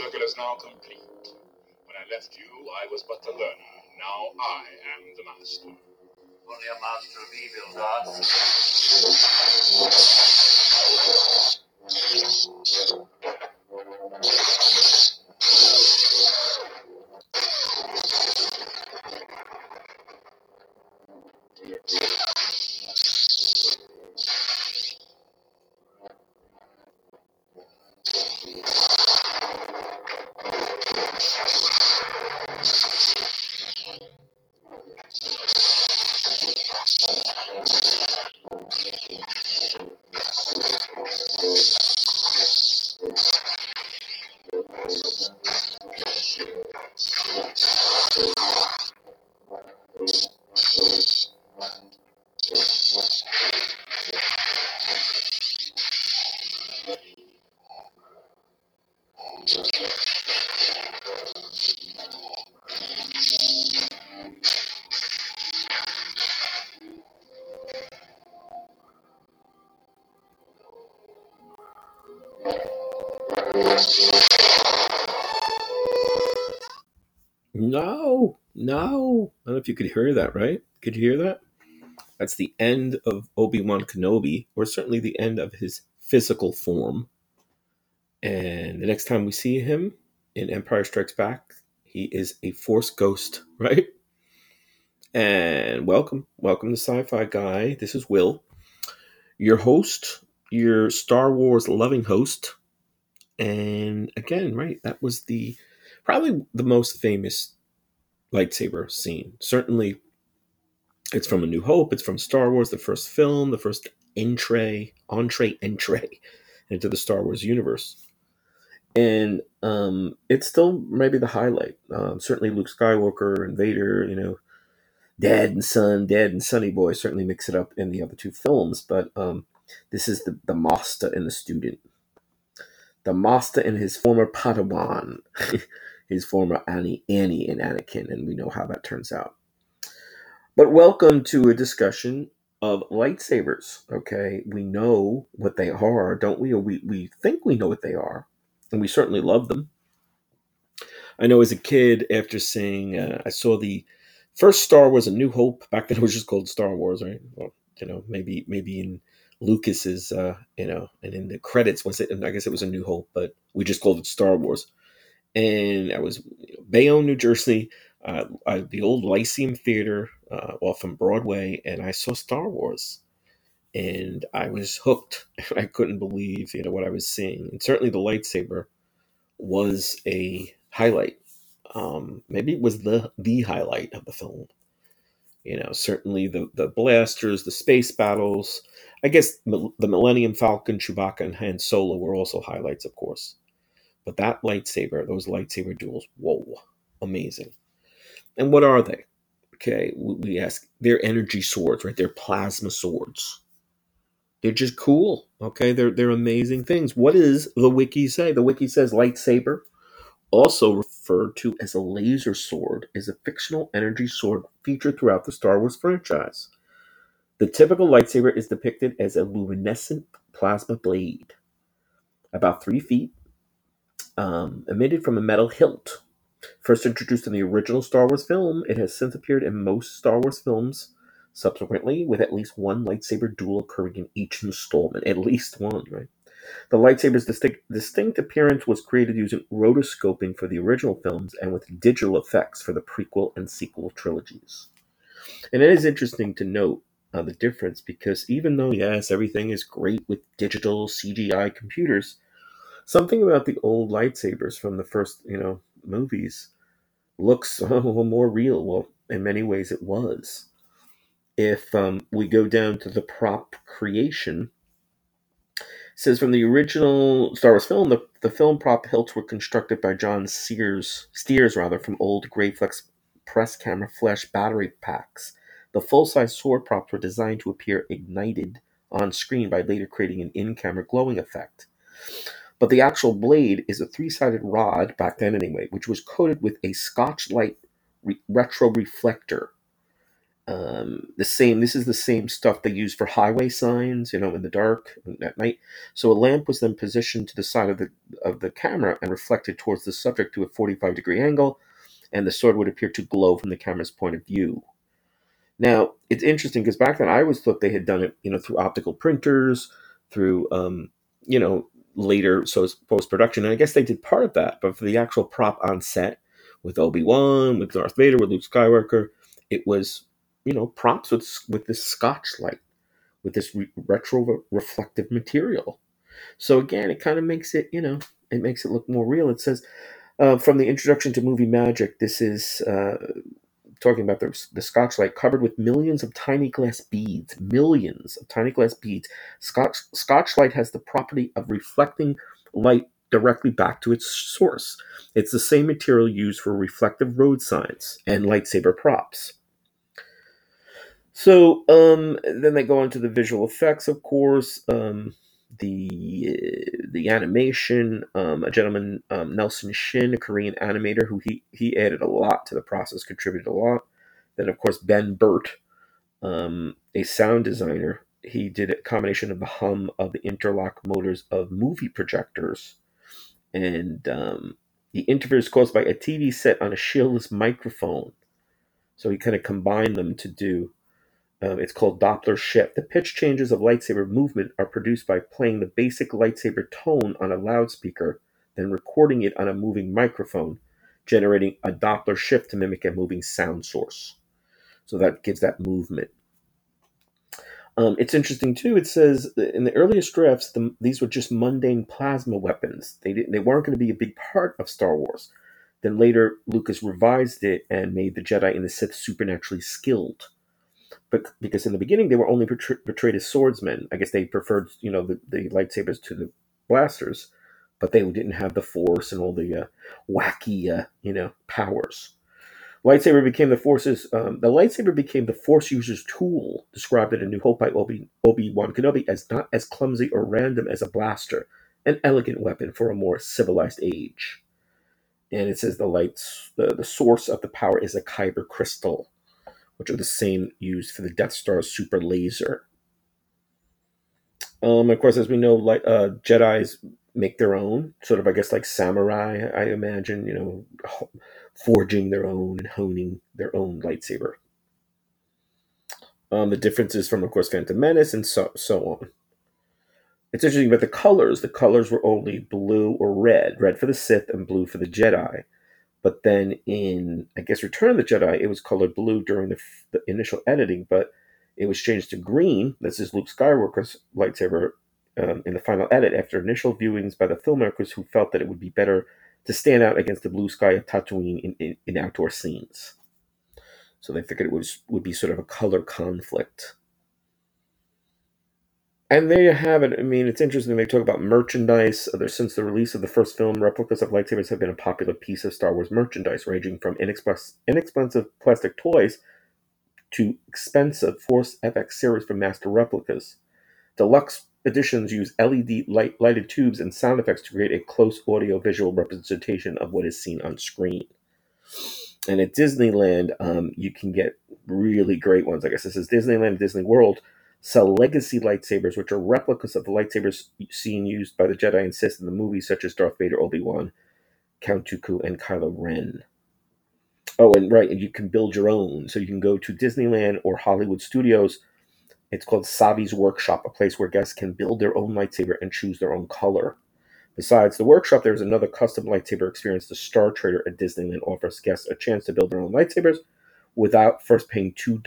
circle is now complete. When I left you, I was but the learner. Now I am the master. Only a master of evil gods. No, no. I don't know if you could hear that, right? Could you hear that? That's the end of Obi Wan Kenobi, or certainly the end of his physical form. And the next time we see him in Empire Strikes Back, he is a Force ghost, right? And welcome, welcome to Sci Fi Guy. This is Will, your host, your Star Wars loving host. And again, right, that was the probably the most famous lightsaber scene. Certainly, it's from A New Hope. It's from Star Wars, the first film, the first entree, entree, entree into the Star Wars universe. And um, it's still maybe the highlight. Um, certainly, Luke Skywalker and Vader, you know, Dad and Son, Dad and Sonny Boy certainly mix it up in the other two films. But um, this is the, the master and the student. The master and his former Padawan, his former Annie, Annie and Anakin, and we know how that turns out. But welcome to a discussion of lightsabers. Okay, we know what they are, don't we? We we think we know what they are, and we certainly love them. I know as a kid, after seeing, uh, I saw the first Star Wars: A New Hope. Back then, it was just called Star Wars, right? Well, you know, maybe maybe in Lucas's, uh, you know, and in the credits was it? I guess it was A New Hope, but we just called it Star Wars. And I was Bayonne, New Jersey, uh, uh, the old Lyceum Theater uh, off from Broadway, and I saw Star Wars, and I was hooked. I couldn't believe you know what I was seeing, and certainly the lightsaber was a highlight. Um, maybe it was the the highlight of the film. You know, certainly the the blasters, the space battles. I guess the Millennium Falcon, Chewbacca, and Han Solo were also highlights, of course. But that lightsaber, those lightsaber duels, whoa, amazing. And what are they? Okay, we ask. They're energy swords, right? They're plasma swords. They're just cool. Okay, they're they're amazing things. What does the wiki say? The wiki says lightsaber also referred to as a laser sword, is a fictional energy sword featured throughout the Star Wars franchise. The typical lightsaber is depicted as a luminescent plasma blade, about three feet, um, emitted from a metal hilt. First introduced in the original Star Wars film, it has since appeared in most Star Wars films subsequently, with at least one lightsaber duel occurring in each installment. At least one, right? The lightsaber's distinct, distinct appearance was created using rotoscoping for the original films and with digital effects for the prequel and sequel trilogies. And it is interesting to note uh, the difference because even though, yes, everything is great with digital CGI computers, something about the old lightsabers from the first, you know, movies looks more real. Well, in many ways, it was. If um, we go down to the prop creation, says from the original Star Wars film, the, the film prop hilts were constructed by John Sears, Stears rather, from old Graflex press camera flash battery packs. The full-size sword props were designed to appear ignited on screen by later creating an in-camera glowing effect. But the actual blade is a three-sided rod, back then anyway, which was coated with a Scotchlite re- retro reflector um, the same. This is the same stuff they use for highway signs, you know, in the dark at night. So a lamp was then positioned to the side of the of the camera and reflected towards the subject to a 45 degree angle, and the sword would appear to glow from the camera's point of view. Now it's interesting because back then I always thought they had done it, you know, through optical printers, through, um, you know, later so post production, and I guess they did part of that. But for the actual prop on set with Obi Wan, with Darth Vader, with Luke Skywalker, it was you know props with with this Scotch light, with this re- retro reflective material. So again, it kind of makes it you know it makes it look more real. It says uh, from the introduction to movie magic, this is uh, talking about the, the Scotchlite covered with millions of tiny glass beads. Millions of tiny glass beads. Scotch Scotchlite has the property of reflecting light directly back to its source. It's the same material used for reflective road signs and lightsaber props. So um, then they go on to the visual effects, of course, um, the the animation. Um, a gentleman, um, Nelson Shin, a Korean animator, who he he added a lot to the process, contributed a lot. Then of course Ben Burtt, um, a sound designer, he did a combination of the hum of the interlock motors of movie projectors, and um, the interference caused by a TV set on a shieldless microphone. So he kind of combined them to do um, it's called Doppler shift. The pitch changes of lightsaber movement are produced by playing the basic lightsaber tone on a loudspeaker, then recording it on a moving microphone, generating a Doppler shift to mimic a moving sound source. So that gives that movement. Um, it's interesting too. It says in the earliest drafts, the, these were just mundane plasma weapons. They didn't, they weren't going to be a big part of Star Wars. Then later, Lucas revised it and made the Jedi and the Sith supernaturally skilled but because in the beginning they were only portrayed as swordsmen. I guess they preferred, you know, the, the lightsabers to the blasters, but they didn't have the force and all the uh, wacky, uh, you know, powers. Lightsaber became the force's. Um, the lightsaber became the force user's tool. Described in A New Hope by Obi Obi Wan Kenobi as not as clumsy or random as a blaster, an elegant weapon for a more civilized age. And it says the lights, the, the source of the power is a kyber crystal which are the same used for the Death Star's super laser. Um, of course, as we know, like uh, Jedi's make their own, sort of, I guess, like samurai. I imagine, you know, forging their own and honing their own lightsaber. Um, the differences from, of course, Phantom Menace and so so on. It's interesting about the colors. The colors were only blue or red, red for the Sith and blue for the Jedi. But then in, I guess, Return of the Jedi, it was colored blue during the, the initial editing, but it was changed to green. This is Luke Skywalker's lightsaber um, in the final edit after initial viewings by the filmmakers who felt that it would be better to stand out against the blue sky of Tatooine in, in, in outdoor scenes. So they figured it was would be sort of a color conflict. And there you have it. I mean, it's interesting. They talk about merchandise. Since the release of the first film, replicas of lightsabers have been a popular piece of Star Wars merchandise, ranging from inexpensive plastic toys to expensive Force FX series from master replicas. Deluxe editions use LED light, lighted tubes and sound effects to create a close audio visual representation of what is seen on screen. And at Disneyland, um, you can get really great ones. I guess this is Disneyland, Disney World sell legacy lightsabers, which are replicas of the lightsabers seen used by the Jedi and Sith in the movies, such as Darth Vader, Obi Wan, Count Dooku, and Kylo Ren. Oh, and right, and you can build your own. So you can go to Disneyland or Hollywood Studios. It's called Savi's Workshop, a place where guests can build their own lightsaber and choose their own color. Besides the workshop, there's another custom lightsaber experience. The Star Trader at Disneyland offers guests a chance to build their own lightsabers without first paying two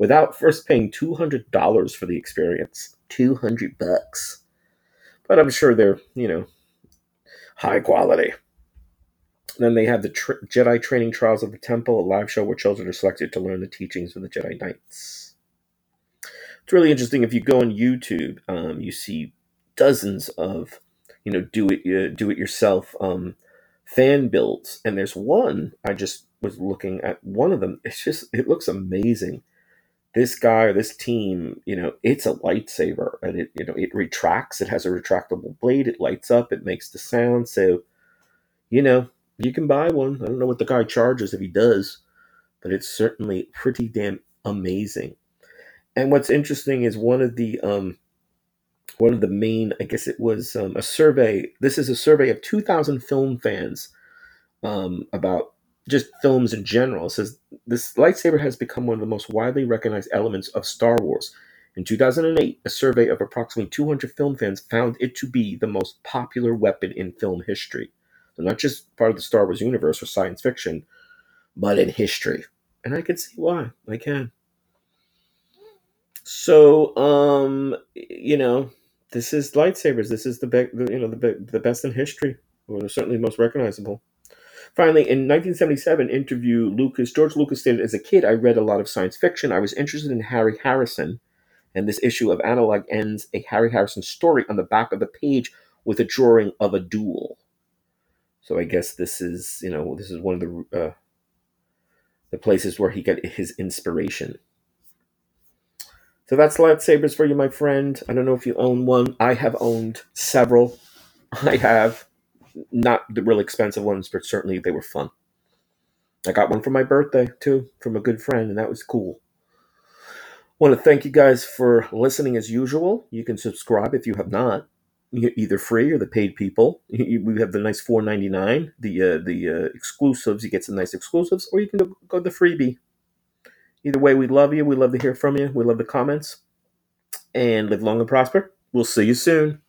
without first paying $200 for the experience. 200 bucks. But I'm sure they're, you know, high quality. Then they have the Tr- Jedi Training Trials of the Temple, a live show where children are selected to learn the teachings of the Jedi Knights. It's really interesting. If you go on YouTube, um, you see dozens of, you know, do it uh, do it yourself um, fan builds, and there's one I just was looking at one of them. It's just it looks amazing this guy or this team, you know, it's a lightsaber and it, you know, it retracts. It has a retractable blade. It lights up. It makes the sound. So, you know, you can buy one. I don't know what the guy charges if he does, but it's certainly pretty damn amazing. And what's interesting is one of the um, one of the main, I guess it was um, a survey. This is a survey of 2,000 film fans um, about just films in general. It says this lightsaber has become one of the most widely recognized elements of Star Wars. In 2008, a survey of approximately 200 film fans found it to be the most popular weapon in film history. So not just part of the Star Wars universe or science fiction, but in history. And I can see why. I can. So, um, you know, this is lightsabers. This is the, be- the you know the, be- the best in history, or certainly the most recognizable. Finally, in 1977 interview, Lucas George Lucas stated, "As a kid, I read a lot of science fiction. I was interested in Harry Harrison, and this issue of Analog ends a Harry Harrison story on the back of the page with a drawing of a duel. So I guess this is you know this is one of the uh, the places where he got his inspiration. So that's lightsabers for you, my friend. I don't know if you own one. I have owned several. I have not the real expensive ones, but certainly they were fun. I got one for my birthday too from a good friend, and that was cool. want to thank you guys for listening as usual. You can subscribe if you have not, either free or the paid people. We have the nice four ninety nine, the uh, the uh, exclusives. You get some nice exclusives, or you can go, go the freebie. Either way, we love you. We love to hear from you. We love the comments, and live long and prosper. We'll see you soon.